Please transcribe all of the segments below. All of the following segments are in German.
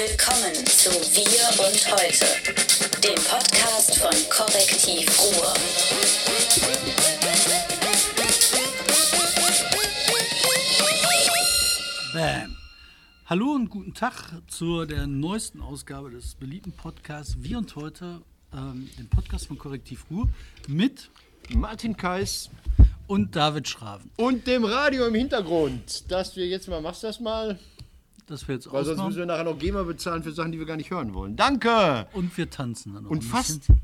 Willkommen zu Wir und Heute, dem Podcast von Korrektiv Ruhr. Bam. Hallo und guten Tag zu der neuesten Ausgabe des beliebten Podcasts Wir und heute, ähm, dem Podcast von Korrektiv Ruhr mit Martin Kais und David Schraven. und dem Radio im Hintergrund, dass wir jetzt mal, machst du das mal? Das wir jetzt Weil sonst müssen wir nachher noch GEMA bezahlen für Sachen, die wir gar nicht hören wollen. Danke! Und wir tanzen dann noch Und ein fast, bisschen.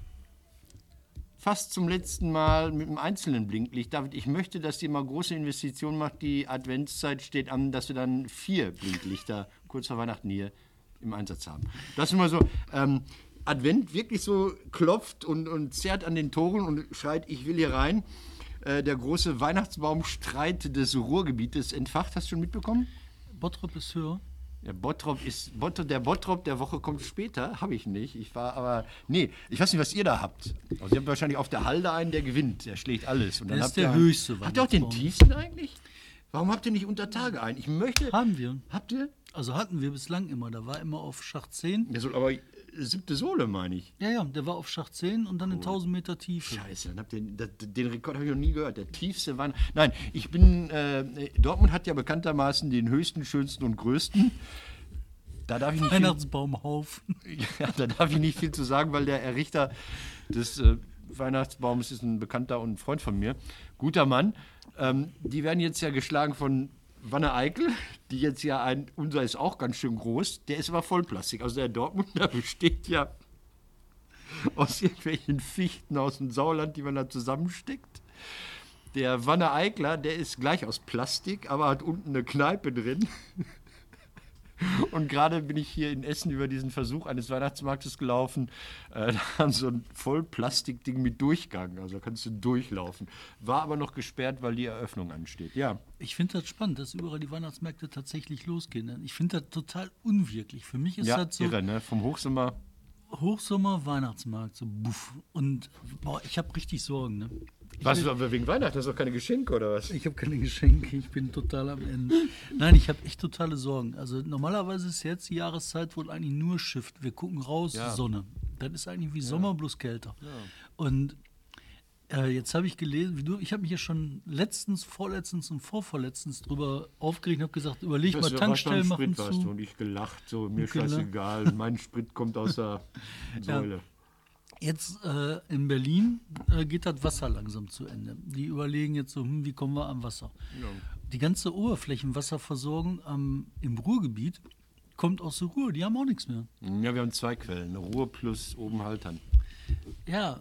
fast zum letzten Mal mit einem einzelnen Blinklicht. David, ich möchte, dass ihr mal große Investitionen macht. Die Adventszeit steht an, dass wir dann vier Blinklichter kurz vor Weihnachten hier im Einsatz haben. Das ist immer so. Ähm, Advent wirklich so klopft und, und zerrt an den Toren und schreit, ich will hier rein. Äh, der große Weihnachtsbaumstreit des Ruhrgebietes entfacht. Hast du schon mitbekommen? Bottrop ist höher. Der Bottrop ist Bottrop, der Bottrop der Woche kommt später, habe ich nicht. Ich war aber nee, ich weiß nicht, was ihr da habt. Also ihr habt wahrscheinlich auf der Halde einen, der gewinnt, der schlägt alles. Und Der ist habt der höchste Habt ihr auch den tiefsten eigentlich? Warum habt ihr nicht unter Tage einen? Ich möchte. Haben wir. Habt ihr? Also hatten wir bislang immer. Da war immer auf Schacht 10. Der soll aber siebte Sohle, meine ich. Ja, ja, der war auf Schacht 10 und dann in 1000 Meter Tiefe. Scheiße, dann habt ihr das, den Rekord habe ich noch nie gehört. Der tiefste Weihnachten. Nein, ich bin. Äh, Dortmund hat ja bekanntermaßen den höchsten, schönsten und größten. Da darf ich nicht viel, Weihnachtsbaumhaufen. Ja, da darf ich nicht viel zu sagen, weil der Errichter des äh, Weihnachtsbaums ist ein Bekannter und ein Freund von mir. Guter Mann. Ähm, die werden jetzt ja geschlagen von Wanne Eickel, die jetzt ja ein, unser ist auch ganz schön groß, der ist aber Vollplastik. Also der Dortmunder besteht ja aus irgendwelchen Fichten aus dem Sauerland, die man da zusammensteckt. Der Wanne Eikler, der ist gleich aus Plastik, aber hat unten eine Kneipe drin. Und gerade bin ich hier in Essen über diesen Versuch eines Weihnachtsmarktes gelaufen. Äh, da haben so ein Vollplastikding mit Durchgang, also da kannst du durchlaufen. War aber noch gesperrt, weil die Eröffnung ansteht. Ja, Ich finde das spannend, dass überall die Weihnachtsmärkte tatsächlich losgehen. Ich finde das total unwirklich. Für mich ist ja das so irre, ne? Vom Hochsommer. Hochsommer, Weihnachtsmarkt, so buff. Und boah, ich habe richtig Sorgen. Ne? Was, aber wegen Weihnachten? Hast du doch keine Geschenke oder was? Ich habe keine Geschenke, ich bin total am Ende. Nein, ich habe echt totale Sorgen. Also normalerweise ist jetzt die Jahreszeit wohl eigentlich nur Shift. Wir gucken raus, Ja. Sonne. Das ist eigentlich wie Sommer, bloß kälter. Und äh, jetzt habe ich gelesen, wie du, ich habe mich ja schon letztens, vorletztens und vorvorletztens drüber aufgeregt und habe gesagt, überleg mal, Tankstellen machen Sprit, weißt du, zu. und ich gelacht, so mir Gelacht. scheißegal, mein Sprit kommt aus der Säule. Jetzt äh, in Berlin äh, geht das Wasser langsam zu Ende. Die überlegen jetzt so, hm, wie kommen wir am Wasser? Die ganze Oberflächenwasserversorgung am, im Ruhrgebiet kommt aus der Ruhr. Die haben auch nichts mehr. Ja, wir haben zwei Quellen, Ruhe plus oben Haltern. Ja,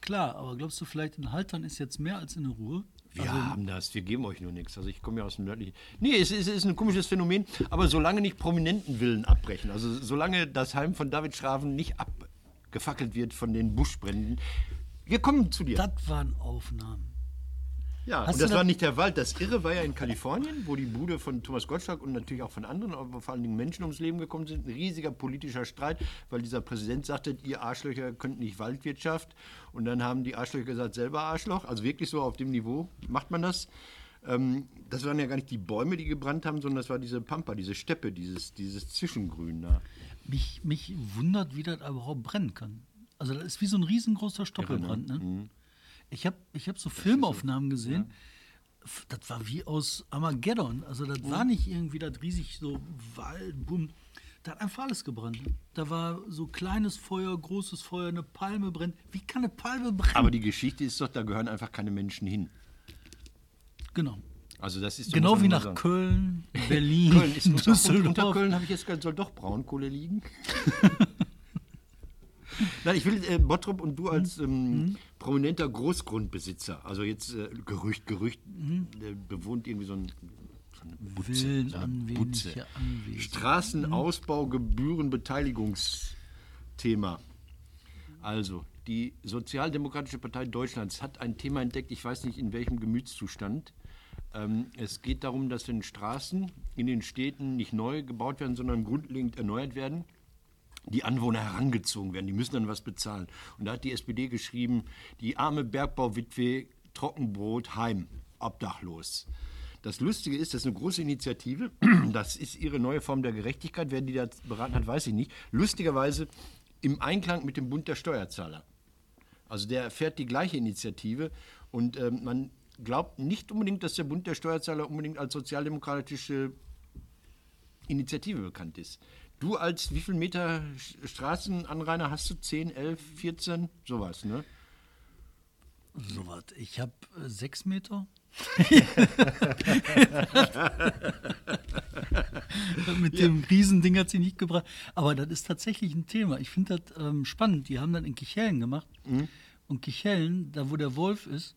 klar, aber glaubst du vielleicht in Haltern ist jetzt mehr als in der Ruhr? Wir haben das, wir geben euch nur nichts. Also ich komme ja aus dem nördlichen. Nee, es ist, es ist ein komisches Phänomen, aber solange nicht prominenten Willen abbrechen, also solange das Heim von David Schraven nicht abgefackelt wird von den Buschbränden, wir kommen zu dir. Das waren Aufnahmen. Ja, hast und das da- war nicht der Wald. Das Irre war ja in Kalifornien, wo die Bude von Thomas Gottschalk und natürlich auch von anderen, aber vor allen Dingen Menschen ums Leben gekommen sind. Ein riesiger politischer Streit, weil dieser Präsident sagte, ihr Arschlöcher könnt nicht Waldwirtschaft. Und dann haben die Arschlöcher gesagt, selber Arschloch. Also wirklich so auf dem Niveau macht man das. Ähm, das waren ja gar nicht die Bäume, die gebrannt haben, sondern das war diese Pampa, diese Steppe, dieses, dieses Zwischengrün da. Mich, mich wundert, wie das überhaupt brennen kann. Also das ist wie so ein riesengroßer Stoppelbrand. Ne? Ich habe ich hab so Filmaufnahmen gesehen. F- Das war wie aus Armageddon. Also das war nicht irgendwie das riesig so Wald, bumm. Da hat einfach alles gebrannt. Da war so kleines Feuer, großes Feuer, eine Palme brennt. Wie kann eine Palme brennen? Aber die Geschichte ist doch, da gehören einfach keine Menschen hin. genau. Also das ist Genau wie nach sagen. Köln, Berlin, Köln ist und unter Düsseldorf. Köln habe ich jetzt soll doch Braunkohle liegen. Nein, ich will äh, Bottrop und du als ähm, prominenter Großgrundbesitzer, also jetzt äh, Gerücht, Gerücht, äh, bewohnt irgendwie so, ein, Butze. Willen so Butze. Anwesen. Straßenausbau, Gebührenbeteiligungsthema. Also, die Sozialdemokratische Partei Deutschlands hat ein Thema entdeckt, ich weiß nicht in welchem Gemütszustand. Ähm, es geht darum, dass wenn Straßen in den Städten nicht neu gebaut werden, sondern grundlegend erneuert werden, die Anwohner herangezogen werden. Die müssen dann was bezahlen. Und da hat die SPD geschrieben, die arme Bergbauwitwe Trockenbrot heim, obdachlos. Das Lustige ist, das ist eine große Initiative. Das ist ihre neue Form der Gerechtigkeit. Wer die da beraten hat, weiß ich nicht. Lustigerweise im Einklang mit dem Bund der Steuerzahler. Also der fährt die gleiche Initiative und ähm, man glaubt nicht unbedingt, dass der Bund der Steuerzahler unbedingt als sozialdemokratische Initiative bekannt ist. Du als wie viel Meter Straßenanrainer hast du? 10, 11, 14? Sowas, ne? So was. Ich habe äh, sechs Meter. Mit dem Riesending hat sie nicht gebracht. Aber das ist tatsächlich ein Thema. Ich finde das ähm, spannend. Die haben das in Kichellen gemacht. Und Kichellen, da wo der Wolf ist,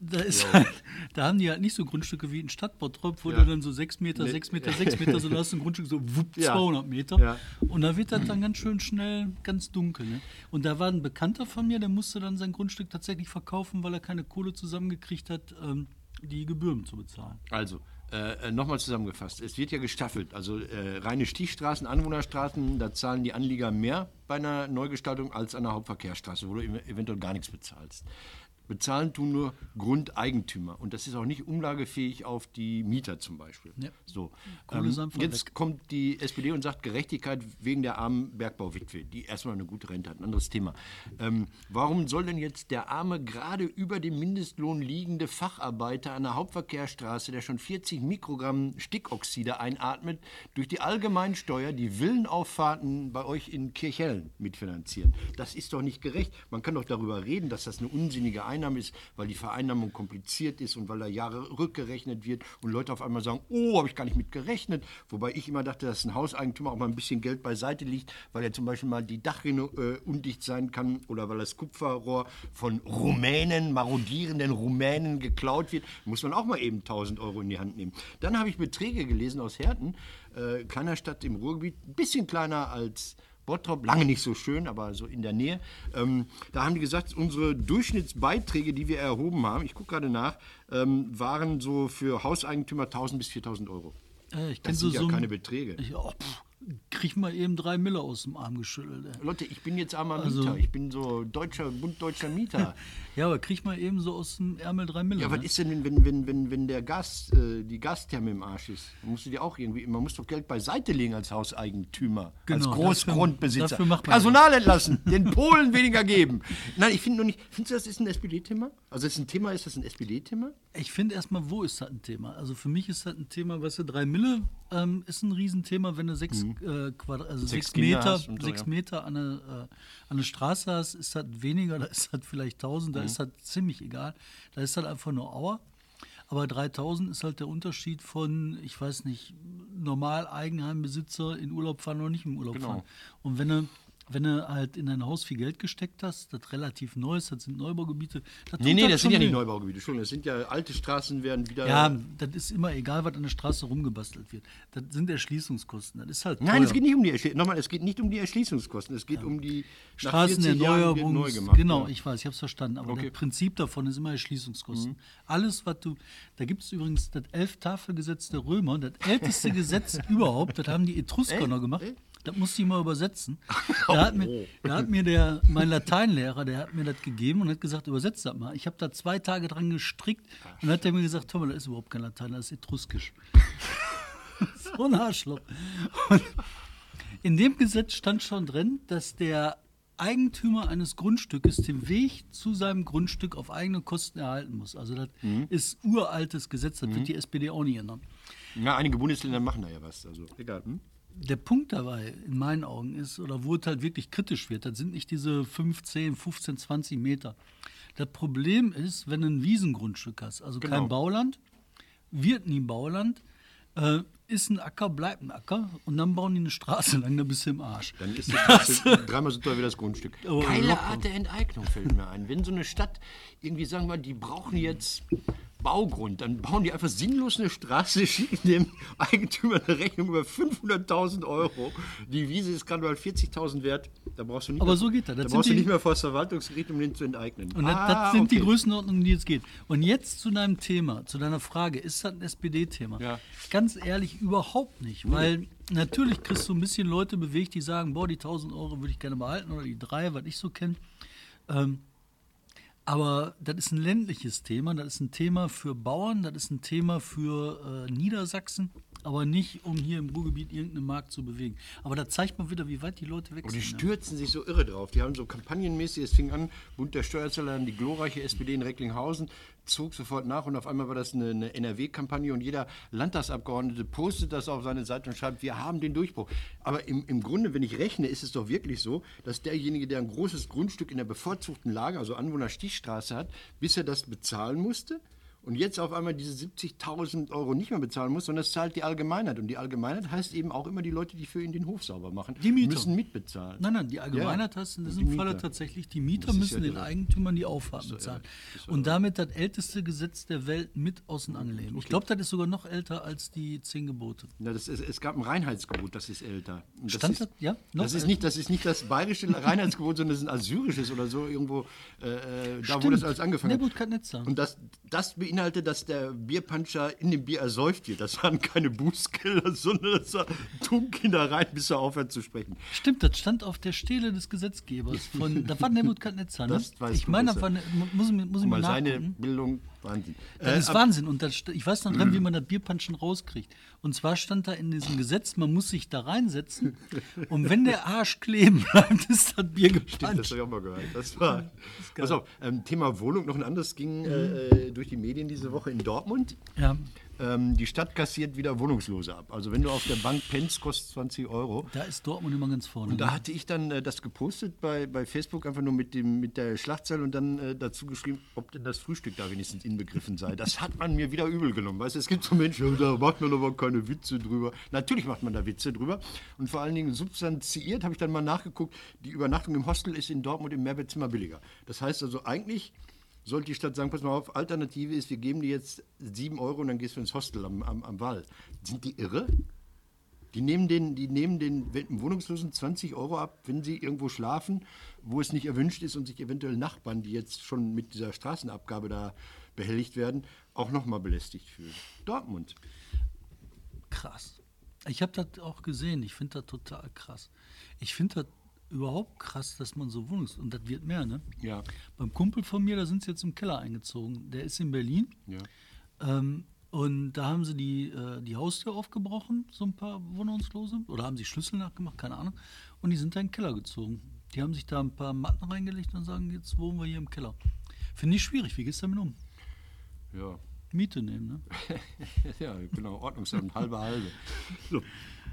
da, ist halt, da haben die halt nicht so Grundstücke wie in Stadtbottrop, wo Ja. du dann so sechs Meter, Nee. sechs Meter, sechs Meter, sondern hast du ein Grundstück so wupp, Ja. 200 Meter. Ja. Und da wird das dann ganz schön schnell ganz dunkel. Ne? Und da war ein Bekannter von mir, der musste dann sein Grundstück tatsächlich verkaufen, weil er keine Kohle zusammengekriegt hat, ähm, die Gebühren zu bezahlen. Also, äh, nochmal zusammengefasst. Es wird ja gestaffelt. Also äh, reine Stichstraßen, Anwohnerstraßen, da zahlen die Anlieger mehr bei einer Neugestaltung als an einer Hauptverkehrsstraße, wo du ev- eventuell gar nichts bezahlst. Bezahlen tun nur Grundeigentümer. Und das ist auch nicht umlagefähig auf die Mieter zum Beispiel. Ja. So. Ähm, jetzt weg. kommt die SPD und sagt Gerechtigkeit wegen der armen Bergbauwitwe, die erstmal eine gute Rente hat. Ein anderes Thema. Ähm, warum soll denn jetzt der arme, gerade über dem Mindestlohn liegende Facharbeiter an der Hauptverkehrsstraße, der schon 40 Mikrogramm Stickoxide einatmet, durch die Allgemeinsteuer die Villenauffahrten bei euch in Kirchhellen mitfinanzieren? Das ist doch nicht gerecht. Man kann doch darüber reden, dass das eine unsinnige Einnahme ist, weil die Vereinnahmung kompliziert ist und weil da Jahre rückgerechnet wird und Leute auf einmal sagen, oh, habe ich gar nicht mit gerechnet. Wobei ich immer dachte, dass ein Hauseigentümer auch mal ein bisschen Geld beiseite liegt, weil er zum Beispiel mal die Dachrinne äh, undicht sein kann oder weil das Kupferrohr von Rumänen, marodierenden Rumänen geklaut wird. Muss man auch mal eben 1000 Euro in die Hand nehmen. Dann habe ich Beträge gelesen aus Herten, äh, kleiner Stadt im Ruhrgebiet, ein bisschen kleiner als Bottrop, lange nicht so schön, aber so in der Nähe. Ähm, da haben die gesagt, unsere Durchschnittsbeiträge, die wir erhoben haben, ich gucke gerade nach, ähm, waren so für Hauseigentümer 1000 bis 4000 Euro. Äh, ich Das sind ja ein- keine Beträge. Ich, oh, pff, krieg mal eben drei Mille aus dem Arm geschüttelt. Ey. Leute, ich bin jetzt armer Also- Mieter. Ich bin so deutscher, bunddeutscher Mieter. Ja, aber krieg mal eben so aus dem Ärmel drei Mille. Ja, was ne? ist denn, wenn, wenn, wenn, wenn der Gas, äh, die Gastherme im Arsch ist? Dann musst du dir auch irgendwie, man muss doch Geld beiseite legen als Hauseigentümer, Genau, als Großgrundbesitzer. dafür- dafür macht man Personal entlassen, den Polen weniger geben. Nein, ich finde nur nicht, findest du, das ist ein SPD-Thema? Also ist ein Thema, ist das ein SPD-Thema? Ich finde erstmal, wo ist das ein Thema? Also für mich ist das ein Thema, weißt du, drei Mille ähm, ist ein Riesenthema, wenn du sechs, äh, also Mhm. Sechs sechs, Meter, sechs ja. Meter an eine, äh, an eine Straße hast, ist das weniger, da ist das vielleicht 1000, Mhm. da ist das ziemlich egal. Da ist das einfach nur Auer. Aber 3000 ist halt der Unterschied von, ich weiß nicht, normal Eigenheimbesitzer in Urlaub fahren oder nicht im Urlaub Genau. fahren. Und wenn du, wenn du halt in dein Haus viel Geld gesteckt hast, das relativ neu ist, das sind Neubaugebiete. Das Nee, nee, halt das sind schon ja nicht. Neubaugebiete. Entschuldigung, das sind ja alte Straßen, werden wieder. Ja, das ist immer egal, was an der Straße rumgebastelt wird. Das sind Erschließungskosten. Das ist halt Nein, teuer. es geht nicht um die Erschließungskosten. Nochmal, es geht nicht um die Erschließungskosten. Es geht um die nach 40 Jahren wird Straßenerneuerung. neu gemacht. Genau, ja. ich weiß, ich habe es verstanden. Aber Okay. Mhm. das Prinzip davon ist immer Erschließungskosten. Alles, was du. Da gibt es übrigens das Elf-Tafelgesetz der Römer, das älteste Gesetz überhaupt. Das haben die Etrusker noch gemacht. Das musste ich mal übersetzen. Da hat mir, da hat mir der, mein Lateinlehrer, der hat mir das gegeben und hat gesagt, übersetzt das mal. Ich habe da zwei Tage dran gestrickt und dann hat er mir gesagt, Thomas, das ist überhaupt kein Latein, das ist Etruskisch. so ein Arschloch. Und in dem Gesetz stand schon drin, dass der Eigentümer eines Grundstückes den Weg zu seinem Grundstück auf eigene Kosten erhalten muss. Also das Mhm. ist uraltes Gesetz, das wird die SPD auch nicht ändern. Ja, einige Bundesländer machen da ja was. Also, egal. Hm? Der Punkt dabei, in meinen Augen, ist, oder wo es halt wirklich kritisch wird, das sind nicht diese 15, 15, 20 Meter. Das Problem ist, wenn du ein Wiesengrundstück hast, also Genau. kein Bauland, wird nie Bauland, äh, ist ein Acker, bleibt ein Acker und dann bauen die eine Straße lang, da bist du im Arsch. Dann ist das dreimal so teuer wie das Grundstück. Geile locker. Art der Enteignung fällt mir ein. Wenn so eine Stadt irgendwie sagen wir, die brauchen jetzt Baugrund, dann bauen die einfach sinnlos eine Straße, schicken dem Eigentümer eine Rechnung über 500.000 Euro. Die Wiese ist gerade mal 40.000 wert. Da brauchst du nicht Aber mehr, so geht das. Da Das brauchst sind du die- nicht mehr vor das Verwaltungsgericht, um den zu enteignen. Und das, Ah, das sind die okay. Größenordnungen, die es geht. Und jetzt zu deinem Thema, zu deiner Frage, ist das ein SPD-Thema? Ja. Ganz ehrlich, überhaupt nicht. Weil natürlich kriegst du ein bisschen Leute bewegt, die sagen, boah, die 1000 Euro würde ich gerne behalten oder die drei, was ich so kenne. Ähm, Aber das ist ein ländliches Thema, das ist ein Thema für Bauern, das ist ein Thema für äh, Niedersachsen, aber nicht, um hier im Ruhrgebiet irgendeinen Markt zu bewegen. Aber da zeigt man wieder, wie weit die Leute weg Und die sind. stürzen sich so irre drauf. Die haben so kampagnenmäßig, es fing an, Bund der Steuerzahler, dann die glorreiche SPD in Recklinghausen, zog sofort nach und auf einmal war das eine, eine NRW-Kampagne und jeder Landtagsabgeordnete postet das auf seine Seite und schreibt, wir haben den Durchbruch. Aber im, im Grunde, wenn ich rechne, ist es doch wirklich so, dass derjenige, der ein großes Grundstück in der bevorzugten Lage, also Anwohnerstichstraße hat, bis er das bezahlen musste, und jetzt auf einmal diese 70.000 Euro nicht mehr bezahlen muss, sondern es zahlt die Allgemeinheit. Und die Allgemeinheit heißt eben auch immer die Leute, die für ihn den Hof sauber machen, Die Mieter. müssen mitbezahlen. Nein, nein, die Allgemeinheit heißt in diesem die Falle tatsächlich, die Mieter Das müssen ja den. Eigentümern die Auffahrten bezahlen. Das ist ja Und damit das älteste Gesetz der Welt mit Angeln nehmen. Ich glaube, das ist sogar noch älter als die zehn Gebote. Ja, das ist, es gab ein Reinheitsgebot, das ist älter. Das Stand ist, das? Ja, noch das ist nicht, das ist nicht das bayerische Reinheitsgebot, sondern das ist ein assyrisches oder so irgendwo äh, äh, da, wo Stimmt. das alles angefangen hat. Nebuchadnezzar. Und das, das beinhaltet, dass der Bierpuncher in dem Bier ersäuft wird. Das waren keine Bußgelder, sondern das war Tunk ihn da rein, bis er aufhört zu sprechen. Stimmt, das stand auf der Stele des Gesetzgebers. Von, da war Nebuchadnezzar, ne? Das weißt ich meine, da war muss, ich mir- muss ich Mal seine. Bildung, Wahnsinn. Das Äh, ist Wahnsinn. Und das, ich weiß noch dran, wie man das Bierpanschen rauskriegt. Und zwar stand da in diesem Gesetz, man muss sich da reinsetzen. Und wenn der Arsch kleben bleibt, ist das Bier Stimmt, das gepanscht. habe ich auch mal gehört. Das war. Pass auf, ähm, Thema Wohnung, noch ein anderes ging Mhm. äh, durch die Medien diese Woche in Dortmund. Ja, Ähm, die Stadt kassiert wieder Wohnungslose ab. Also wenn du auf der Bank pennst, kostet 20 Euro. da ist Dortmund immer ganz vorne. Und da ne? hatte ich dann äh, das gepostet bei, bei Facebook, einfach nur mit, dem, mit der Schlagzeile und dann äh, dazu geschrieben, ob denn das Frühstück da wenigstens inbegriffen sei. Das hat man mir wieder übel genommen. Weißt du, es gibt so Menschen, da macht man aber keine Witze drüber. Natürlich macht man da Witze drüber. Und vor allen Dingen substanziiert, habe ich dann mal nachgeguckt, die Übernachtung im Hostel ist in Dortmund im Mehrbettzimmer billiger. Das heißt also eigentlich sollte die Stadt sagen, pass mal auf, Alternative ist, wir geben dir jetzt 7 Euro und dann gehst du ins Hostel am, am, am Wall. Sind die irre? Die nehmen den, die nehmen den Wohnungslosen 20 Euro ab, wenn sie irgendwo schlafen, wo es nicht erwünscht ist und sich eventuell Nachbarn, die jetzt schon mit dieser Straßenabgabe da behelligt werden, auch nochmal belästigt fühlen. Dortmund. krass. Ich habe das auch gesehen. Ich finde das total krass. Ich finde das überhaupt krass, dass man so Wohnungs... Und das wird mehr, ne? Ja. Beim Kumpel von mir, da sind sie jetzt im Keller eingezogen. Der ist in Berlin. Ja. Ähm, und da haben sie die, äh, die Haustür aufgebrochen, so ein paar Wohnungslose. Oder haben sie Schlüssel nachgemacht, keine Ahnung. Und die sind da in den Keller gezogen. Die haben sich da ein paar Matten reingelegt und sagen, jetzt wohnen wir hier im Keller. Finde ich schwierig. Wie gehst du damit um? Ja. Miete nehmen, ne? ja, genau, Ordnungsamt, halbe halbe. So.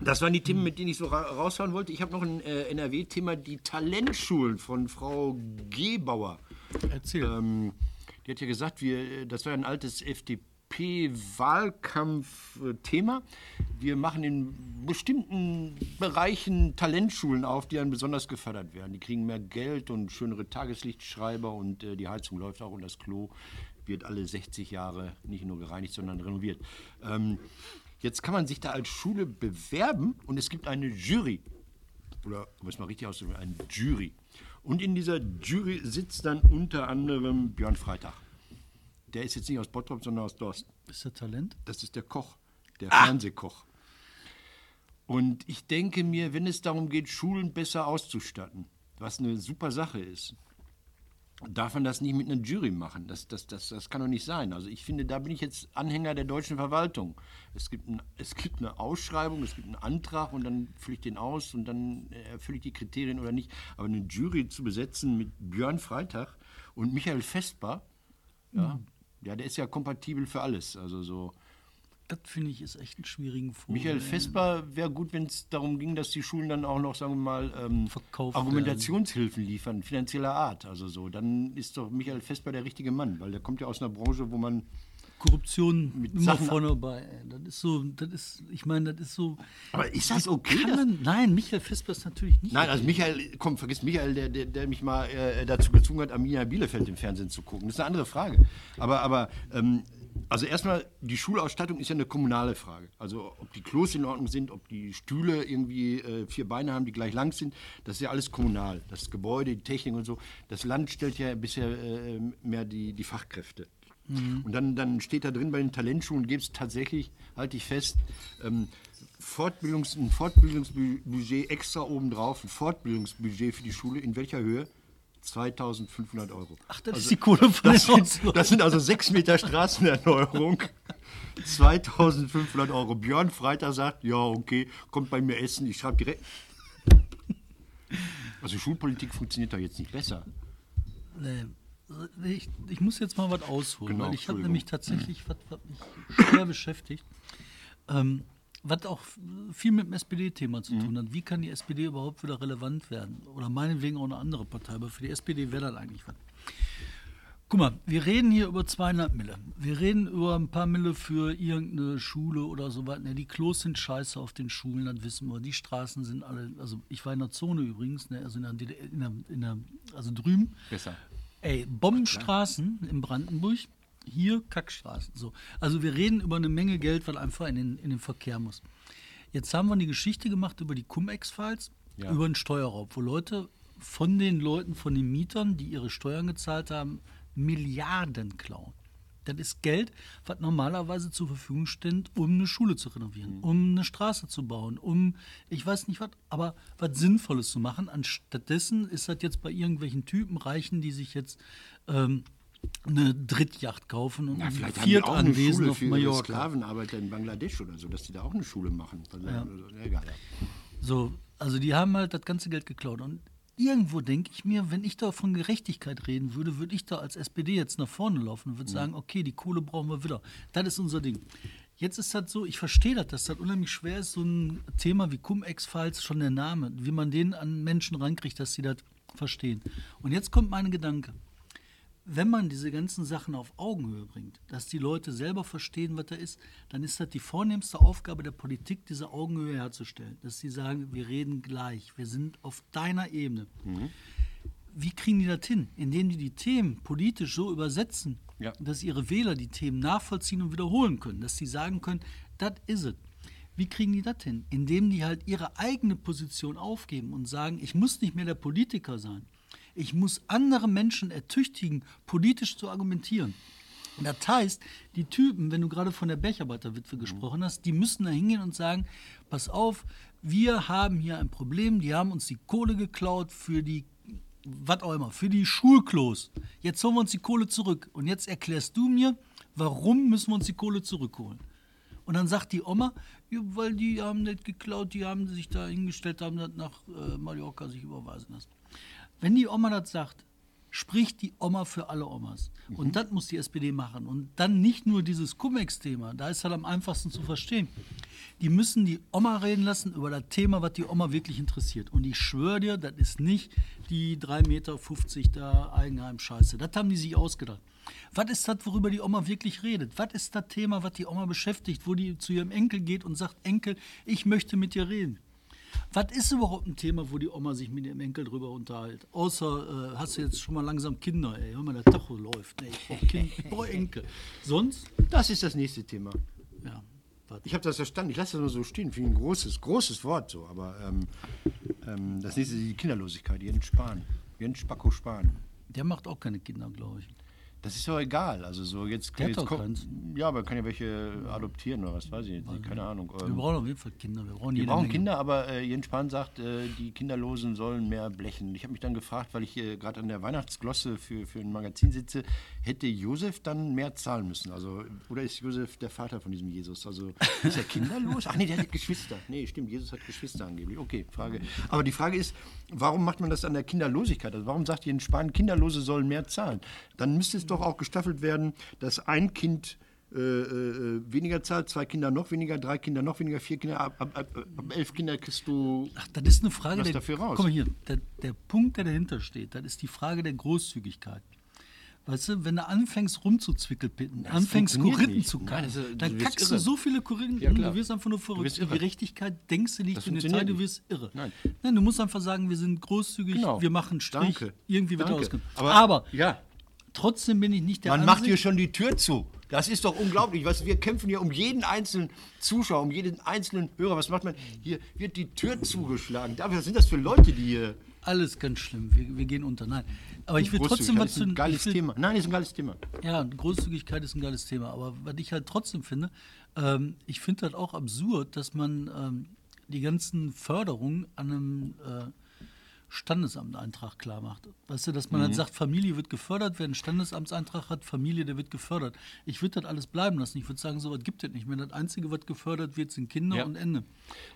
Das waren die Themen, mit denen ich so ra raushauen wollte. Ich habe noch ein äh, NRW-Thema, die Talentschulen von Frau Gebauer. Erzähl. Ähm, die hat ja gesagt, wir, das war ein altes FDP-Wahlkampf-Thema. Wir machen in bestimmten Bereichen Talentschulen auf, die dann besonders gefördert werden. Die kriegen mehr Geld und schönere Tageslichtschreiber und äh, die Heizung läuft auch und das Klo wird alle 60 Jahre nicht nur gereinigt, sondern renoviert. Ähm, jetzt kann man sich da als Schule bewerben und es gibt eine Jury oder um es mal richtig auszudrücken, eine Jury. Und in dieser Jury sitzt dann unter anderem Björn Freitag. Der ist jetzt nicht aus Bottrop, sondern aus Dorsten. ist der Talent? Das ist der Koch, der Fernsehkoch. Und ich denke mir, wenn es darum geht, Schulen besser auszustatten, was eine super Sache ist, darf man das nicht mit einer Jury machen. Das, das, das, das kann doch nicht sein. Also ich finde, da bin ich jetzt Anhänger der deutschen Verwaltung. Es gibt, ein, es gibt eine Ausschreibung, es gibt einen Antrag und dann fülle ich den aus und dann erfülle ich die Kriterien oder nicht. Aber eine Jury zu besetzen mit Björn Freitag und Michael Vesper, ja, ja, der ist ja kompatibel für alles. Also so. Das finde ich ist echt ein schwierigen Vogel. Michael Vesper wäre gut, wenn es darum ging, dass die Schulen dann auch noch, sagen wir mal, ähm, Argumentationshilfen liefern, finanzieller Art. Also so, dann ist doch Michael Vesper der richtige Mann, weil der kommt ja aus einer Branche, wo man Korruption Mit immer Sachen- vorne bei. Das ist so, das ist, ich meine, das ist so. Aber ist das okay? Man, nein, Michael Vesper ist natürlich nicht. Nein, also Michael, komm, vergiss Michael, der, der, der mich mal äh, dazu gezwungen hat, Arminia Bielefeld im Fernsehen zu gucken. Das ist eine andere Frage. Aber, aber ähm, also erstmal, die Schulausstattung ist ja eine kommunale Frage. Also ob die Klos in Ordnung sind, ob die Stühle irgendwie äh, vier Beine haben, die gleich lang sind, das ist ja alles kommunal. Das Gebäude, die Technik und so. Das Land stellt ja bisher äh, mehr die, die Fachkräfte. Und dann, dann steht da drin, bei den Talentschulen gibt es tatsächlich, halte ich fest, ähm, Fortbildungs-, ein Fortbildungsbudget extra obendrauf, ein Fortbildungsbudget für die Schule, in welcher Höhe? 2500 Euro. Ach, das ist die Kohle von Das sind, das sind also sechs Meter Straßenerneuerung. 2500 Euro. Björn Freitag sagt, ja, okay, kommt bei mir essen. Ich schreibe direkt. Also Schulpolitik funktioniert doch jetzt nicht besser. Nee. Ich, ich muss jetzt mal was ausholen, Genau, weil ich habe nämlich tatsächlich was, was mich schwer beschäftigt, ähm, was auch viel mit dem SPD-Thema zu Mhm. tun hat. Wie kann die SPD überhaupt wieder relevant werden? Oder meinetwegen auch eine andere Partei, aber für die SPD wäre das eigentlich was. Guck mal, wir reden hier über 200 Mille. Wir reden über ein paar Mille für irgendeine Schule oder so weiter. Die Klos sind scheiße auf den Schulen, das wissen wir. Die Straßen sind alle, also ich war in der Zone übrigens, ne, also in der, in der, in der also drüben. Besser. Ey, Bombenstraßen in Brandenburg, hier Kackstraßen. So. Also wir reden über eine Menge Geld, was einfach in den, in den Verkehr muss. Jetzt haben wir eine Geschichte gemacht über die Cum-Ex-Files, Ja. über einen Steuerraub, wo Leute von den Leuten, von den Mietern, die ihre Steuern gezahlt haben, Milliarden klauen. Das ist Geld, was normalerweise zur Verfügung steht, um eine Schule zu renovieren, um eine Straße zu bauen, um, ich weiß nicht was, aber was Sinnvolles zu machen. Anstattdessen ist das jetzt bei irgendwelchen Typen Reichen, die sich jetzt ähm, eine Drittjacht kaufen und ein vielleicht haben die auch eine Schule auf für Mallorca. Sklavenarbeiter in Bangladesch oder so, dass die da auch eine Schule machen. Also, Ja. Egal. So, also die haben halt das ganze Geld geklaut. Und irgendwo denke ich mir, wenn ich da von Gerechtigkeit reden würde, würde ich da als SPD jetzt nach vorne laufen und würde sagen, okay, die Kohle brauchen wir wieder. Das ist unser Ding. Jetzt ist das so, ich verstehe das, dass das unheimlich schwer ist, so ein Thema wie Cum-Ex-Files, schon der Name, wie man den an Menschen rankriegt, dass sie das verstehen. Und jetzt kommt mein Gedanke. Wenn man diese ganzen Sachen auf Augenhöhe bringt, dass die Leute selber verstehen, was da ist, dann ist das die vornehmste Aufgabe der Politik, diese Augenhöhe herzustellen. Dass sie sagen, wir reden gleich, wir sind auf deiner Ebene. Wie kriegen die das hin? Indem die die Themen politisch so übersetzen, Ja. dass ihre Wähler die Themen nachvollziehen und wiederholen können, dass sie sagen können, das is es. Wie kriegen die das hin? Indem die halt ihre eigene Position aufgeben und sagen, ich muss nicht mehr der Politiker sein. Ich muss andere Menschen ertüchtigen, politisch zu argumentieren. Das heißt, die Typen, wenn du gerade von der Bergarbeiterwitwe gesprochen hast, die müssen da hingehen und sagen, pass auf, wir haben hier ein Problem, die haben uns die Kohle geklaut für die, was auch immer, für die Schulklos. Jetzt holen wir uns die Kohle zurück. Und jetzt erklärst du mir, warum müssen wir uns die Kohle zurückholen? Und dann sagt die Oma, ja, weil die haben nicht geklaut, die haben sich da hingestellt, haben das nach äh, Mallorca sich überweisen lassen. Wenn die Oma das sagt, spricht die Oma für alle Omas. Und das muss die SPD machen. Und dann nicht nur dieses Cum-Ex-Thema, da ist halt am einfachsten zu verstehen. Die müssen die Oma reden lassen über das Thema, was die Oma wirklich interessiert. Und ich schwöre dir, das ist nicht die 3,50 Meter da Eigenheim-Scheiße. Das haben die sich ausgedacht. Was ist das, worüber die Oma wirklich redet? Was ist das Thema, was die Oma beschäftigt, wo die zu ihrem Enkel geht und sagt, Enkel, ich möchte mit dir reden? Was ist überhaupt ein Thema, wo die Oma sich mit ihrem Enkel drüber unterhält? Außer, äh, hast du jetzt schon mal langsam Kinder, ey, hör mal, der Tacho läuft. Ey, ich brauche kind, ich brauch Enkel. Sonst? Das ist das nächste Thema. Ja, was? Ich habe das verstanden. Ich lasse das nur so stehen. Finde ich ein großes, großes Wort so. Aber ähm, ähm, das nächste ist die Kinderlosigkeit. Jens Spahn. Jens Spacko Spahn. Der macht auch keine Kinder, glaube ich. Das ist doch egal. Also so jetzt, jetzt keins. Ja, aber kann ja welche adoptieren oder was weiß ich jetzt nicht. Keine Ahnung. Wir Ähm, brauchen auf jeden Fall Kinder. Wir brauchen, Wir brauchen Menge. Kinder, aber äh, Jens Spahn sagt, äh, die Kinderlosen sollen mehr blechen. Ich habe mich dann gefragt, weil ich hier gerade an der Weihnachtsglosse für, für ein Magazin sitze, hätte Josef dann mehr zahlen müssen? Also, oder ist Josef der Vater von diesem Jesus? Also ist er kinderlos? Ach nee, der hat Geschwister. Nee, stimmt, Jesus hat Geschwister angeblich. Okay, Frage. Aber die Frage ist, warum macht man das an der Kinderlosigkeit? Also warum sagt Jens Spahn, Kinderlose sollen mehr zahlen? Dann müsste es doch auch gestaffelt werden, dass ein Kind äh, äh, weniger zahlt, zwei Kinder noch weniger, drei Kinder noch weniger, vier Kinder, ab, ab, ab, ab elf Kinder kriegst du. Ach, das ist eine Frage der. dafür raus? Mal hier, der, der Punkt, der dahinter steht, das ist die Frage der Großzügigkeit. Weißt du, wenn du anfängst rumzuzwickelpitten, anfängst Korinthen zu kacken, dann kackst irre. du so viele Korinthen, Ja, du wirst einfach nur Du verrückt. irre. Gerechtigkeit denkst du nicht Das in Detail, funktioniert du wirst irre. Nein. Nein, du musst einfach sagen, wir sind großzügig, Genau. wir machen Strich, Danke. irgendwie wird Danke. ausgekommen. Aber- Aber, Ja. Trotzdem bin ich nicht der Man macht Ansicht, hier schon die Tür zu. Das ist doch unglaublich. Du, wir kämpfen hier um jeden einzelnen Zuschauer, um jeden einzelnen Hörer. Was macht man? Hier wird die Tür zugeschlagen. Was sind das für Leute, die hier. alles ganz schlimm, wir, wir gehen unter. Nein, aber ich will trotzdem was ist zu ein ich geiles will, Thema. Nein, ist ein geiles Thema. Ja, Großzügigkeit ist ein geiles Thema. Aber was ich halt trotzdem finde, ähm, ich finde halt auch absurd, dass man ähm, die ganzen Förderungen an einem äh, Standesamteintrag klar macht. Weißt du, dass Mhm. man halt sagt, Familie wird gefördert, wer einen Standesamtseintrag hat, Familie, der wird gefördert. Ich würde das alles bleiben lassen. Ich würde sagen, so was gibt es nicht mehr. Das Einzige, was gefördert wird, sind Kinder Ja. und Ende.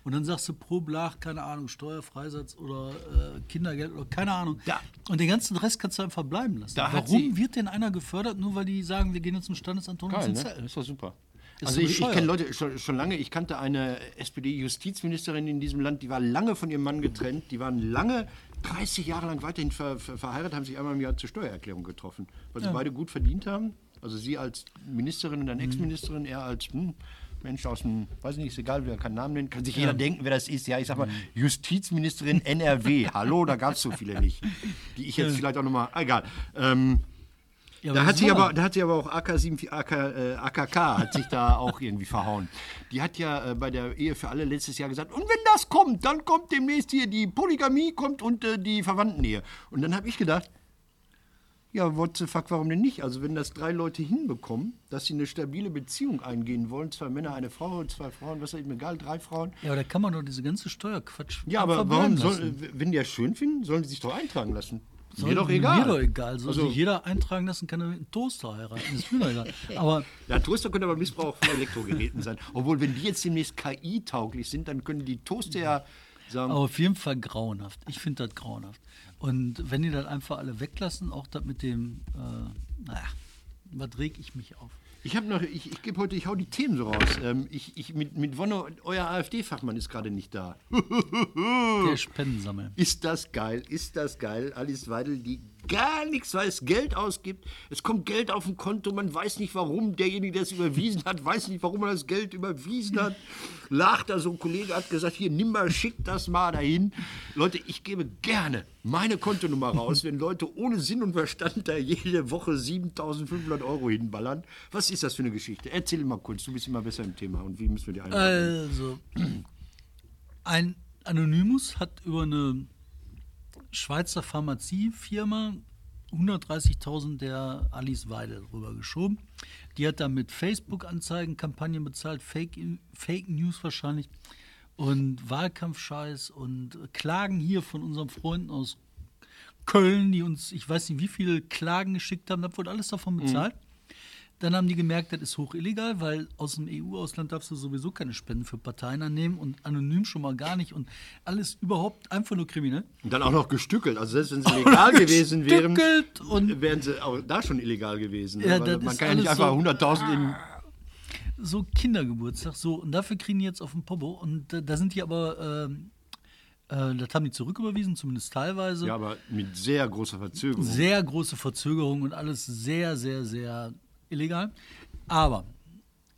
Und dann sagst du pro Blach, keine Ahnung, Steuerfreisatz oder äh, Kindergeld oder keine Ahnung. Da- Und den ganzen Rest kannst du einfach bleiben lassen. Da Warum wird denn einer gefördert, nur weil die sagen, wir gehen jetzt zum Standesamt und uns Geil, einen ne? Zettel? Das ist doch super. Ist also so ich, ich kenne Leute schon, schon lange, ich kannte eine SPD-Justizministerin in diesem Land, die war lange von ihrem Mann getrennt, die waren lange, 30 Jahre lang weiterhin ver, ver, verheiratet, haben sich einmal im Jahr zur Steuererklärung getroffen, weil sie beide gut verdient haben. Also sie als Ministerin und dann Mhm. Ex-Ministerin, er als hm, Mensch aus dem, weiß nicht, ist egal, wer keinen Namen nennt, kann sich jeder denken, wer das ist. Ja, ich sag mal, Mhm. Justizministerin NRW. Hallo, da gab es so viele nicht. Die ich jetzt vielleicht auch nochmal, egal. Ähm, Ja, da hat, soll aber, er? da hat sie aber auch AK74, AK, äh, AKK hat sich da auch irgendwie verhauen. Die hat ja äh, bei der Ehe für alle letztes Jahr gesagt, und wenn das kommt, dann kommt demnächst hier die Polygamie kommt und äh, die Verwandtenehe. Und dann habe ich gedacht, ja, what the fuck, warum denn nicht? Also wenn das drei Leute hinbekommen, dass sie eine stabile Beziehung eingehen wollen, zwei Männer, eine Frau, zwei Frauen, was ist mir egal, drei Frauen. Ja, aber da kann man doch diese ganze Steuerquatsch Ja, aber warum soll, wenn die das schön finden, sollen sie sich doch eintragen lassen. Soll mir doch egal. Mir doch egal. Soll Also- sich jeder eintragen lassen, kann er mit einem Toaster heiraten. Ist mir doch egal. Aber Ja, Toaster können aber Missbrauch von Elektrogeräten sein. Obwohl, wenn die jetzt demnächst KI-tauglich sind, dann können die Toaster ja sagen, Aber auf jeden Fall grauenhaft. Ich finde das grauenhaft. Und wenn die das einfach alle weglassen, auch das mit dem, äh, naja, was reg ich mich auf? Ich habe noch, ich, ich gebe heute, ich hau die Themen so raus. Ähm, ich, ich, mit, mit Wonne, euer AfD-Fachmann ist gerade nicht da. Der Spendensammel. Ist das geil? Ist das geil? Alice Weidel, die gar nichts weiß, Geld ausgibt. Es kommt Geld auf dem Konto, man weiß nicht warum. Derjenige, der es überwiesen hat, weiß nicht, warum er das Geld überwiesen hat. Lacht da so, ein Kollege hat gesagt, hier, nimm mal, schick das mal dahin. Leute, ich gebe gerne meine Kontonummer raus, wenn Leute ohne Sinn und Verstand da jede Woche 7500 Euro hinballern. Was ist das für eine Geschichte? Erzähl mal kurz, du bist immer besser im Thema. Und wie müssen wir die einordnen? Also, ein Anonymous hat über eine Schweizer Pharmaziefirma 130.000 der Alice Weidel rübergeschoben. Die hat dann mit Facebook-Anzeigen Kampagnen bezahlt, Fake, Fake News wahrscheinlich und Wahlkampfscheiß und Klagen hier von unseren Freunden aus Köln, die uns, ich weiß nicht, wie viele Klagen geschickt haben, da wurde alles davon bezahlt. Dann haben die gemerkt, das ist hoch illegal, weil aus dem EU-Ausland darfst du sowieso keine Spenden für Parteien annehmen und anonym schon mal gar nicht und alles überhaupt einfach nur kriminell. Und dann auch noch gestückelt. Also selbst wenn sie legal gewesen wären, wären sie auch da schon illegal gewesen. Ja, Weil das man kann ja nicht einfach so- 100.000 in... So Kindergeburtstag, so und dafür kriegen die jetzt auf den Popo und äh, da sind die aber, ähm, äh, das haben die zurücküberwiesen, zumindest teilweise. Ja, aber mit sehr großer Verzögerung. Sehr große Verzögerung und alles sehr, sehr, sehr illegal. Aber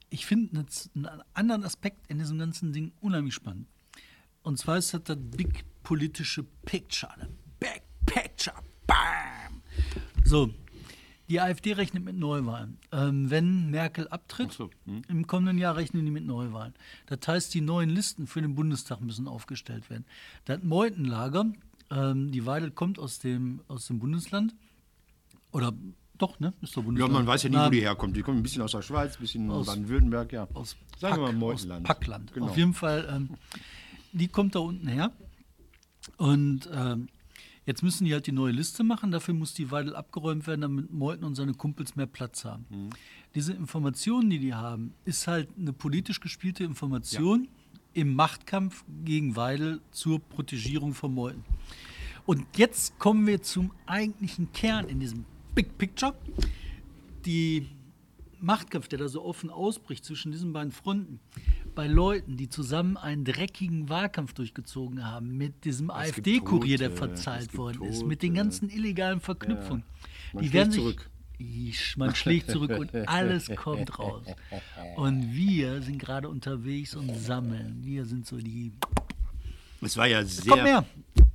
ich finde einen anderen Aspekt in diesem ganzen Ding unheimlich spannend. Und zwar ist das das big politische Picture. Das Big Picture. Bam! So, die AfD rechnet mit Neuwahlen. Ähm, wenn Merkel abtritt, so, hm. im kommenden Jahr rechnen die mit Neuwahlen. Das heißt, die neuen Listen für den Bundestag müssen aufgestellt werden. Das Meutenlager, ähm, die Weidel kommt aus dem, aus dem Bundesland. Oder doch, ne? Ist doch Ja, Bundesland. man weiß ja nie, wo die herkommt. Die kommen ein bisschen aus der Schweiz, ein bisschen Aus- Baden-Württemberg, ja. aus Sagen wir mal Pack- Meutenland. Aus Packland. Genau. Auf jeden Fall, ähm, die kommt da unten her. Und ähm, jetzt müssen die halt die neue Liste machen. Dafür muss die Weidel abgeräumt werden, damit Meuthen und seine Kumpels mehr Platz haben. Mhm. Diese Informationen, die die haben, ist halt eine politisch gespielte Information im Machtkampf gegen Weidel zur Protegierung von Meuthen. Und jetzt kommen wir zum eigentlichen Kern in diesem Big Picture. Die Machtkampf, der da so offen ausbricht zwischen diesen beiden Fronten, bei Leuten, die zusammen einen dreckigen Wahlkampf durchgezogen haben, mit diesem AfD-Kurier, der Tote, verzahlt worden ist, mit den Tote. ganzen illegalen Verknüpfungen. Man die schlägt werden sich, zurück. Isch, man schlägt zurück und alles kommt raus. Und wir sind gerade unterwegs und sammeln. Wir sind so die. Es war ja Es kommt sehr...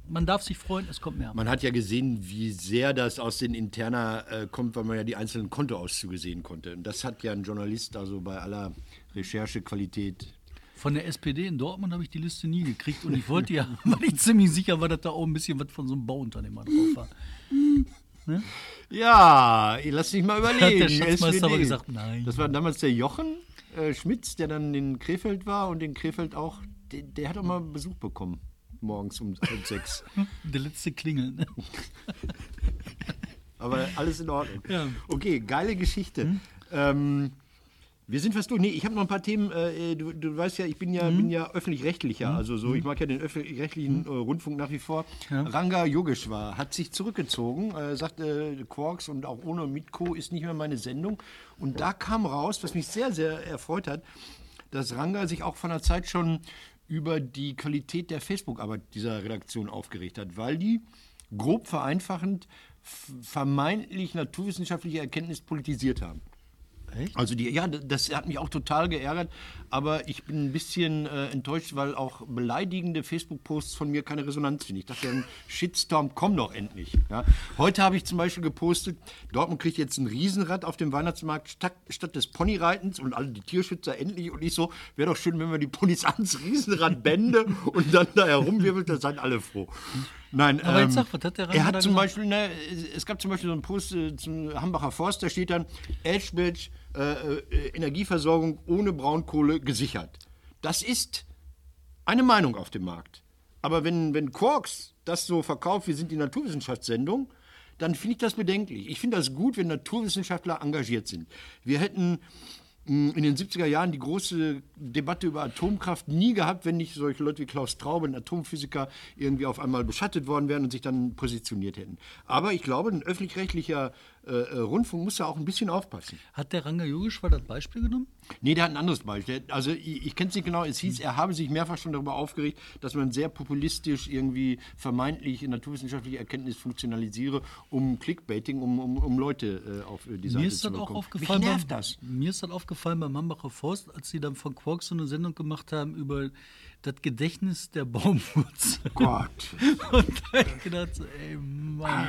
Man darf sich freuen, es kommt mehr. Man hat ja gesehen, wie sehr das aus den Interna äh, kommt, weil man ja die einzelnen Kontoauszüge sehen konnte. Und das hat ja ein Journalist also bei aller Recherchequalität Von der SPD in Dortmund habe ich die Liste nie gekriegt und ich wollte ja, weil ich ziemlich sicher war, dass da auch ein bisschen was von so einem Bauunternehmer drauf war. Ja, lass dich mal überlegen. der Schatzmeister aber gesagt, nein. Das war damals der Jochen äh, Schmitz, der dann in Krefeld war und in Krefeld auch, der, der hat auch mal Besuch bekommen. Morgens um halb sechs. Der letzte Klingel. Ne? Aber alles in Ordnung. Ja. Okay, geile Geschichte. Ähm, wir sind fast durch. Nee, ich habe noch ein paar Themen. Äh, du, du weißt ja, ich bin ja, bin ja öffentlich-rechtlicher. Also so, ich mag ja den öffentlich-rechtlichen äh, Rundfunk nach wie vor. Ranga Yogeshwar hat sich zurückgezogen, äh, sagt, äh, Quarks und auch ohne Mitko ist nicht mehr meine Sendung. Und da kam raus, was mich sehr, sehr erfreut hat, dass Ranga sich auch von der Zeit schon über die Qualität der Facebook-Arbeit dieser Redaktion aufgeregt hat, weil die grob vereinfachend vermeintlich naturwissenschaftliche Erkenntnis politisiert haben. Echt? Also die, ja, das hat mich auch total geärgert, aber ich bin ein bisschen äh, enttäuscht, weil auch beleidigende Facebook-Posts von mir keine Resonanz finden. Ich dachte, ein Shitstorm, komm doch endlich. Ja. Heute habe ich zum Beispiel gepostet, Dortmund kriegt jetzt ein Riesenrad auf dem Weihnachtsmarkt statt, statt des Ponyreitens und alle die Tierschützer endlich und ich so, wäre doch schön, wenn wir die Ponys ans Riesenrad bände und dann da herumwirbelt, da seid alle froh. Nein, Aber ähm, sag, was hat der er hat zum gesagt? Beispiel, ne, es gab zum Beispiel so einen Post äh, zum Hambacher Forst, da steht dann, Elchbelch, äh, äh, Energieversorgung ohne Braunkohle gesichert. Das ist eine Meinung auf dem Markt. Aber wenn, wenn Quarks das so verkauft, wir sind die Naturwissenschaftssendung, dann finde ich das bedenklich. Ich finde das gut, wenn Naturwissenschaftler engagiert sind. Wir hätten in den 70er Jahren die große Debatte über Atomkraft nie gehabt, wenn nicht solche Leute wie Klaus Traube, ein Atomphysiker, irgendwie auf einmal beschattet worden wären und sich dann positioniert hätten. Aber ich glaube, ein öffentlich-rechtlicher äh, äh, Rundfunk muss da auch ein bisschen aufpassen. Hat der Ranga Yogeshwar das Beispiel genommen? Nee, der hat ein anderes Beispiel. Also ich, ich kenne es nicht genau. Es hieß, er habe sich mehrfach schon darüber aufgeregt, dass man sehr populistisch irgendwie vermeintlich naturwissenschaftliche Erkenntnis funktionalisiere, um Clickbaiting, um, um, um Leute äh, auf äh, die Seite Mir ist zu das auch bekommen. aufgefallen. Mich nervt das. Mir ist das aufgefallen beim Hambacher Forst, als sie dann von Quarks so eine Sendung gemacht haben über das Gedächtnis der Baumwurzel. Gott. Und da hab ich gedacht, so, ey Mann,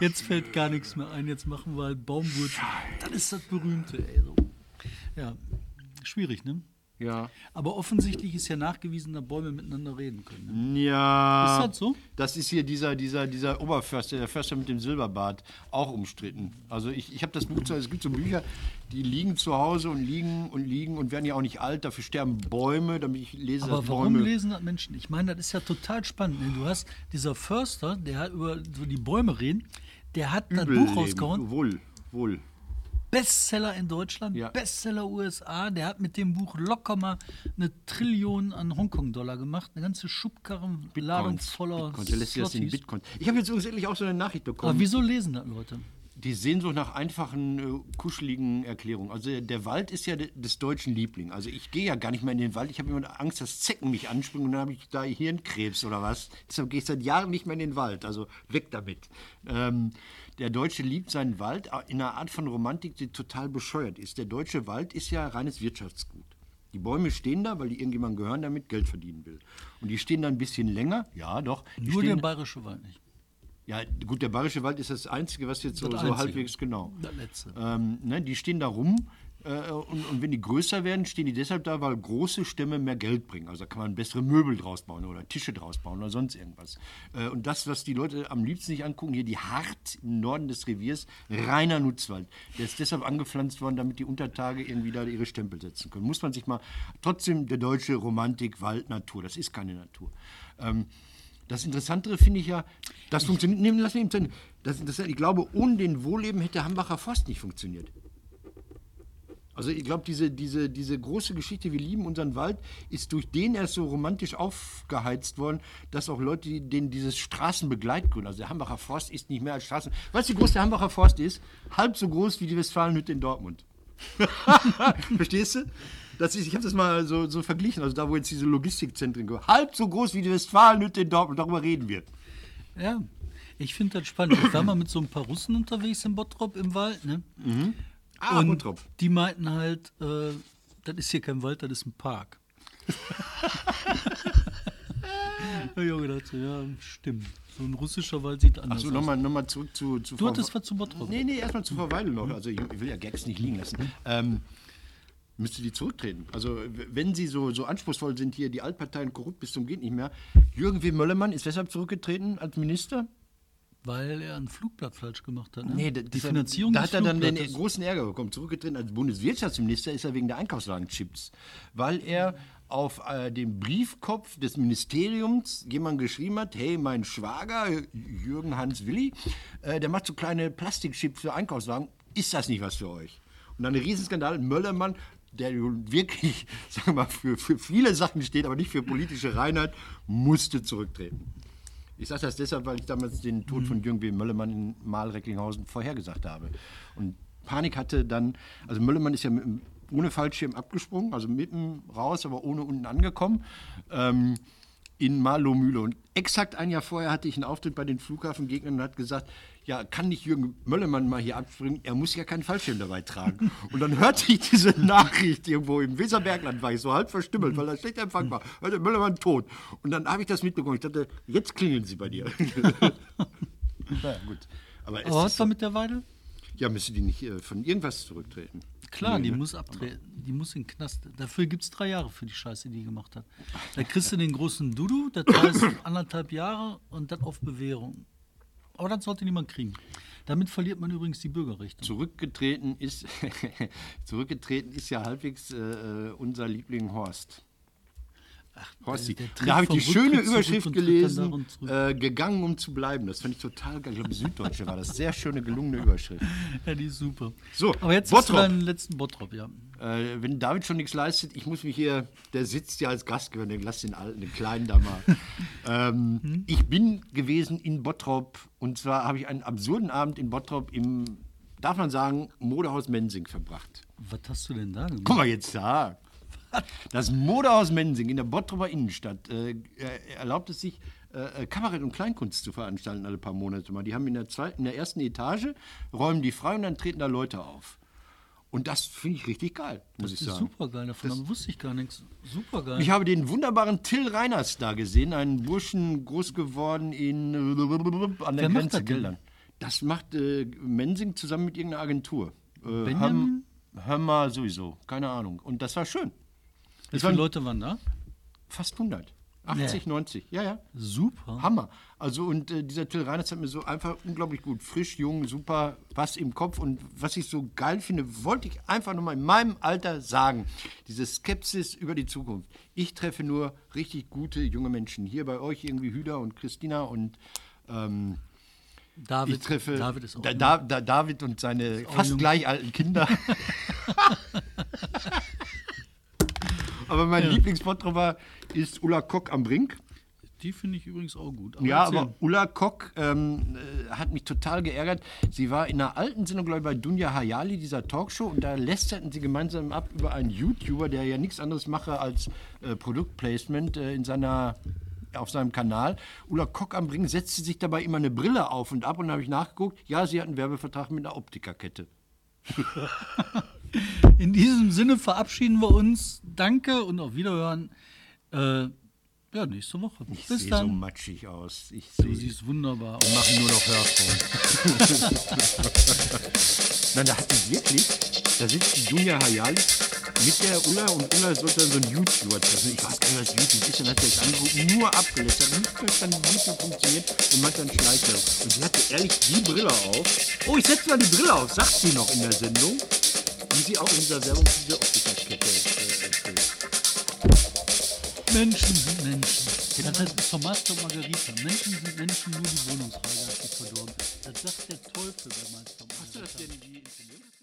jetzt fällt gar nichts mehr ein, jetzt machen wir halt Baumwurzel. Das ist das Berühmte, ey. So. Ja, schwierig, ne? Ja. Aber offensichtlich ist ja nachgewiesen, dass Bäume miteinander reden können. Ne? Ja. Ist das so? Das ist hier dieser, dieser, dieser Oberförster, der Förster mit dem Silberbart, auch umstritten. Also ich, ich habe das Buch zu, es gibt so Bücher, die liegen zu Hause und liegen und liegen und werden ja auch nicht alt, dafür sterben Bäume, damit ich lese, Aber warum Bäume... lesen das Menschen? Ich meine, das ist ja total spannend. ne? Du hast dieser Förster, der hat über so die Bäume reden, der hat das Übel Buch leben. rausgehauen. Wohl, wohl. Bestseller in Deutschland, Ja. Bestseller USA. Der hat mit dem Buch locker mal eine Trillion an Hongkong-Dollar gemacht. Eine ganze Schubkarrenladung voller Bitcoins. Der lässt sich das in Slotties. Bitcoin. Ich habe jetzt übrigens endlich auch so eine Nachricht Aber bekommen. wieso lesen das Leute? Die Sehnsucht nach einfachen, äh, kuscheligen Erklärungen. Also der, der Wald ist ja de, des deutschen Liebling. Also ich gehe ja gar nicht mehr in den Wald. Ich habe immer Angst, dass Zecken mich anspringen und dann habe ich da Hirnkrebs oder was. Deshalb gehe ich seit Jahren nicht mehr in den Wald. Also weg damit. Ähm, der Deutsche liebt seinen Wald in einer Art von Romantik, die total bescheuert ist. Der deutsche Wald ist ja reines Wirtschaftsgut. Die Bäume stehen da, weil die irgendjemand gehören, damit Geld verdienen will. Und die stehen da ein bisschen länger. Ja, doch. Die Nur der bayerische Wald nicht. ja, gut, der Bayerische Wald ist das Einzige, was jetzt so, so halbwegs genau. Das letzte. Ähm, ne, die stehen da rum äh, und, und wenn die größer werden, stehen die deshalb da, weil große Stämme mehr Geld bringen. Also da kann man bessere Möbel draus bauen oder Tische draus bauen oder sonst irgendwas. Äh, und das, was die Leute am liebsten sich angucken, hier die Hart im Norden des Reviers, reiner Nutzwald. Der ist deshalb angepflanzt worden, damit die Untertage irgendwie da ihre Stempel setzen können. Muss man sich mal, trotzdem der deutsche Romantik, Wald, Natur, das ist keine Natur. Ähm, das Interessantere finde ich ja, das funktioniert, nehmen, lass mich Ende. das, das, ich glaube, ohne den Wohlleben hätte Hambacher Forst nicht funktioniert. Also ich glaube, diese, diese, diese große Geschichte, wir lieben unseren Wald, ist durch den erst so romantisch aufgeheizt worden, dass auch Leute, die- denen dieses Straßenbegleitgrün, also der Hambacher Forst ist nicht mehr als Straßen. Weißt du, wie groß der Hambacher Forst ist? Halb so groß wie die Westfalenhütte in Dortmund. Verstehst du? Das ist, ich habe das mal so, so verglichen, also da, wo jetzt diese Logistikzentren gehören. Halb so groß wie die Westfalenhütte in Dortmund, darüber reden wir. Ja, ich finde das spannend. Ich war mal mit so ein paar Russen unterwegs in Bottrop im Wald. Ne? Ah, Und Bottrop. die meinten halt, äh, das ist hier kein Wald, das ist ein Park. Ich gedacht, so, ja, stimmt. So ein russischer Wald sieht anders Achso, aus. nochmal noch mal zurück zu, zu Du Frau- hattest was zu Bottrop. Nee, nee, erstmal zu Frau Weidel noch. Also ich, ich will ja Gags nicht liegen lassen. Ähm, müsste die zurücktreten. Also wenn sie so, so anspruchsvoll sind hier, die Altparteien korrupt bis zum geht nicht mehr. Jürgen W. Möllermann ist weshalb zurückgetreten als Minister? Weil er ein Flugblatt falsch gemacht hat. Ne? Nee, die Finanzierung Da hat er dann den großen Ärger bekommen. Zurückgetreten als Bundeswirtschaftsminister ist er wegen der Einkaufswagenchips. Weil er auf äh, dem Briefkopf des Ministeriums jemand geschrieben hat, hey, mein Schwager, Jürgen Hans Willi, äh, der macht so kleine Plastikchips für Einkaufswagen. Ist das nicht was für euch? Und dann ein Riesenskandal. Möllermann, der wirklich, sagen wir mal, für, für viele Sachen steht, aber nicht für politische Reinheit, musste zurücktreten. Ich sage das deshalb, weil ich damals den Tod von Jürgen W. Möllermann in Mahl-Recklinghausen vorhergesagt habe. Und Panik hatte dann, also Möllermann ist ja mit, ohne Fallschirm abgesprungen, also mitten raus, aber ohne unten angekommen, ähm, in Marlow-Mühle. Und exakt ein Jahr vorher hatte ich einen Auftritt bei den Flughafengegnern und hat gesagt, ja, kann nicht Jürgen Möllermann mal hier abspringen? Er muss ja keinen Fallschirm dabei tragen. Und dann hörte ich diese Nachricht irgendwo im Weserbergland, war ich so halb verstümmelt, weil da schlechter Empfang war. Hörte Möllermann tot. Und dann habe ich das mitbekommen. Ich dachte, jetzt klingeln sie bei dir. Na gut. Aber, Aber was war mit der Weidel? ja, müsste die nicht äh, von irgendwas zurücktreten? Klar, die ne? muss abtreten. Die muss in den Knast. Dafür gibt es drei Jahre für die Scheiße, die die gemacht hat. Da kriegst du den großen Dudu, das heißt anderthalb Jahre und dann auf Bewährung. Aber das sollte niemand kriegen. Damit verliert man übrigens die Bürgerrechte. Zurückgetreten ist, zurückgetreten ist ja halbwegs äh, äh, unser Liebling Horst. Horsti. der tritt Da habe ich die schöne Rücktritt Überschrift gelesen, äh, gegangen um zu bleiben. Das fand ich total geil. Ich glaube, Süddeutsche war das. Sehr schöne, gelungene Überschrift. Ja, die ist super. So, Aber jetzt hast du Bottrop. deinen letzten Bottrop, ja. Äh, wenn David schon nichts leistet, ich muss mich hier, der sitzt ja als Gastgeber, den lass den alten, den kleinen da mal. ähm, Ich bin gewesen in Bottrop und zwar habe ich einen absurden Abend in Bottrop im, darf man sagen, Modehaus Mensing verbracht. Was hast du denn da gemacht? Guck mal jetzt da. Das Modehaus Mensing in der Bottroper Innenstadt äh, er- erlaubt es sich, äh, äh, Kabarett und Kleinkunst zu veranstalten alle paar Monate mal. Die haben in der, zweiten, in der ersten Etage, räumen die frei und dann treten da Leute auf. Und das finde ich richtig geil, muss Das ich ist sagen. super geil. Davon wusste ich gar nichts. Super geil. Ich habe den wunderbaren Till Reiners da gesehen, einen Burschen, groß geworden in an der Wer Grenze das? Geldern. Das macht äh, Mensing zusammen mit irgendeiner Agentur. Äh, Benjamin? Hör mal sowieso, keine Ahnung. Und das war schön. Wie viele Leute waren da? fast 100. 80, 90. Ja, ja. Super. Hammer. Also und äh, dieser Till Reiners hat mir so einfach unglaublich gut, frisch, jung, super, was im Kopf und was ich so geil finde, wollte ich einfach nochmal in meinem Alter sagen. Diese Skepsis über die Zukunft. Ich treffe nur richtig gute junge Menschen. Hier bei euch irgendwie Hüder und Christina und ähm, David, ich treffe David ist auch da, da, da, David und seine fast jung. gleich alten Kinder. Aber mein Lieblingsbottroper ist Ulla Kock am Brink. Die finde ich übrigens auch gut. Ja, erzähl. aber Ulla Kock ähm, äh, hat mich total geärgert. Sie war in einer alten Sendung, glaube ich, bei Dunja Hayali, dieser Talkshow, und da lästerten sie gemeinsam ab über einen YouTuber, der ja nichts anderes mache als äh, Produktplacement äh, in seiner, auf seinem Kanal. Ulla Kock am Ring setzte sich dabei immer eine Brille auf und ab und habe ich nachgeguckt. Ja, sie hat einen Werbevertrag mit einer Optikerkette. In diesem Sinne verabschieden wir uns. Danke und auf Wiederhören. Äh, ja, nächste Woche. Ich Bis sehe so dann. matschig aus. Ich du sehe siehst wunderbar aus. machen nur noch Hörfunk. Nein, da hat die wirklich, da sitzt die Dunja Hayali mit der Ulla und Ulla sollte dann so ein YouTuber treffen. Ich weiß gar nicht, was YouTube ist. Dann hat sie das angeguckt, nur abgelästert, nicht verstanden, wie YouTube funktioniert und macht dann Schleichwerbung. Und sie hatte ehrlich die Brille auf. Oh, ich setze mal die Brille auf, sagt sie noch in der Sendung. Wie sie auch in dieser Werbung für diese Optikerkette äh. Menschen sind Menschen. Das heißt Master und Margarita. Menschen sind Menschen, nur die Wohnungsfrage hat sie verdorben. Das sagt der Teufel bei Meister und Hast du Margarita. das denn wie inszeniert?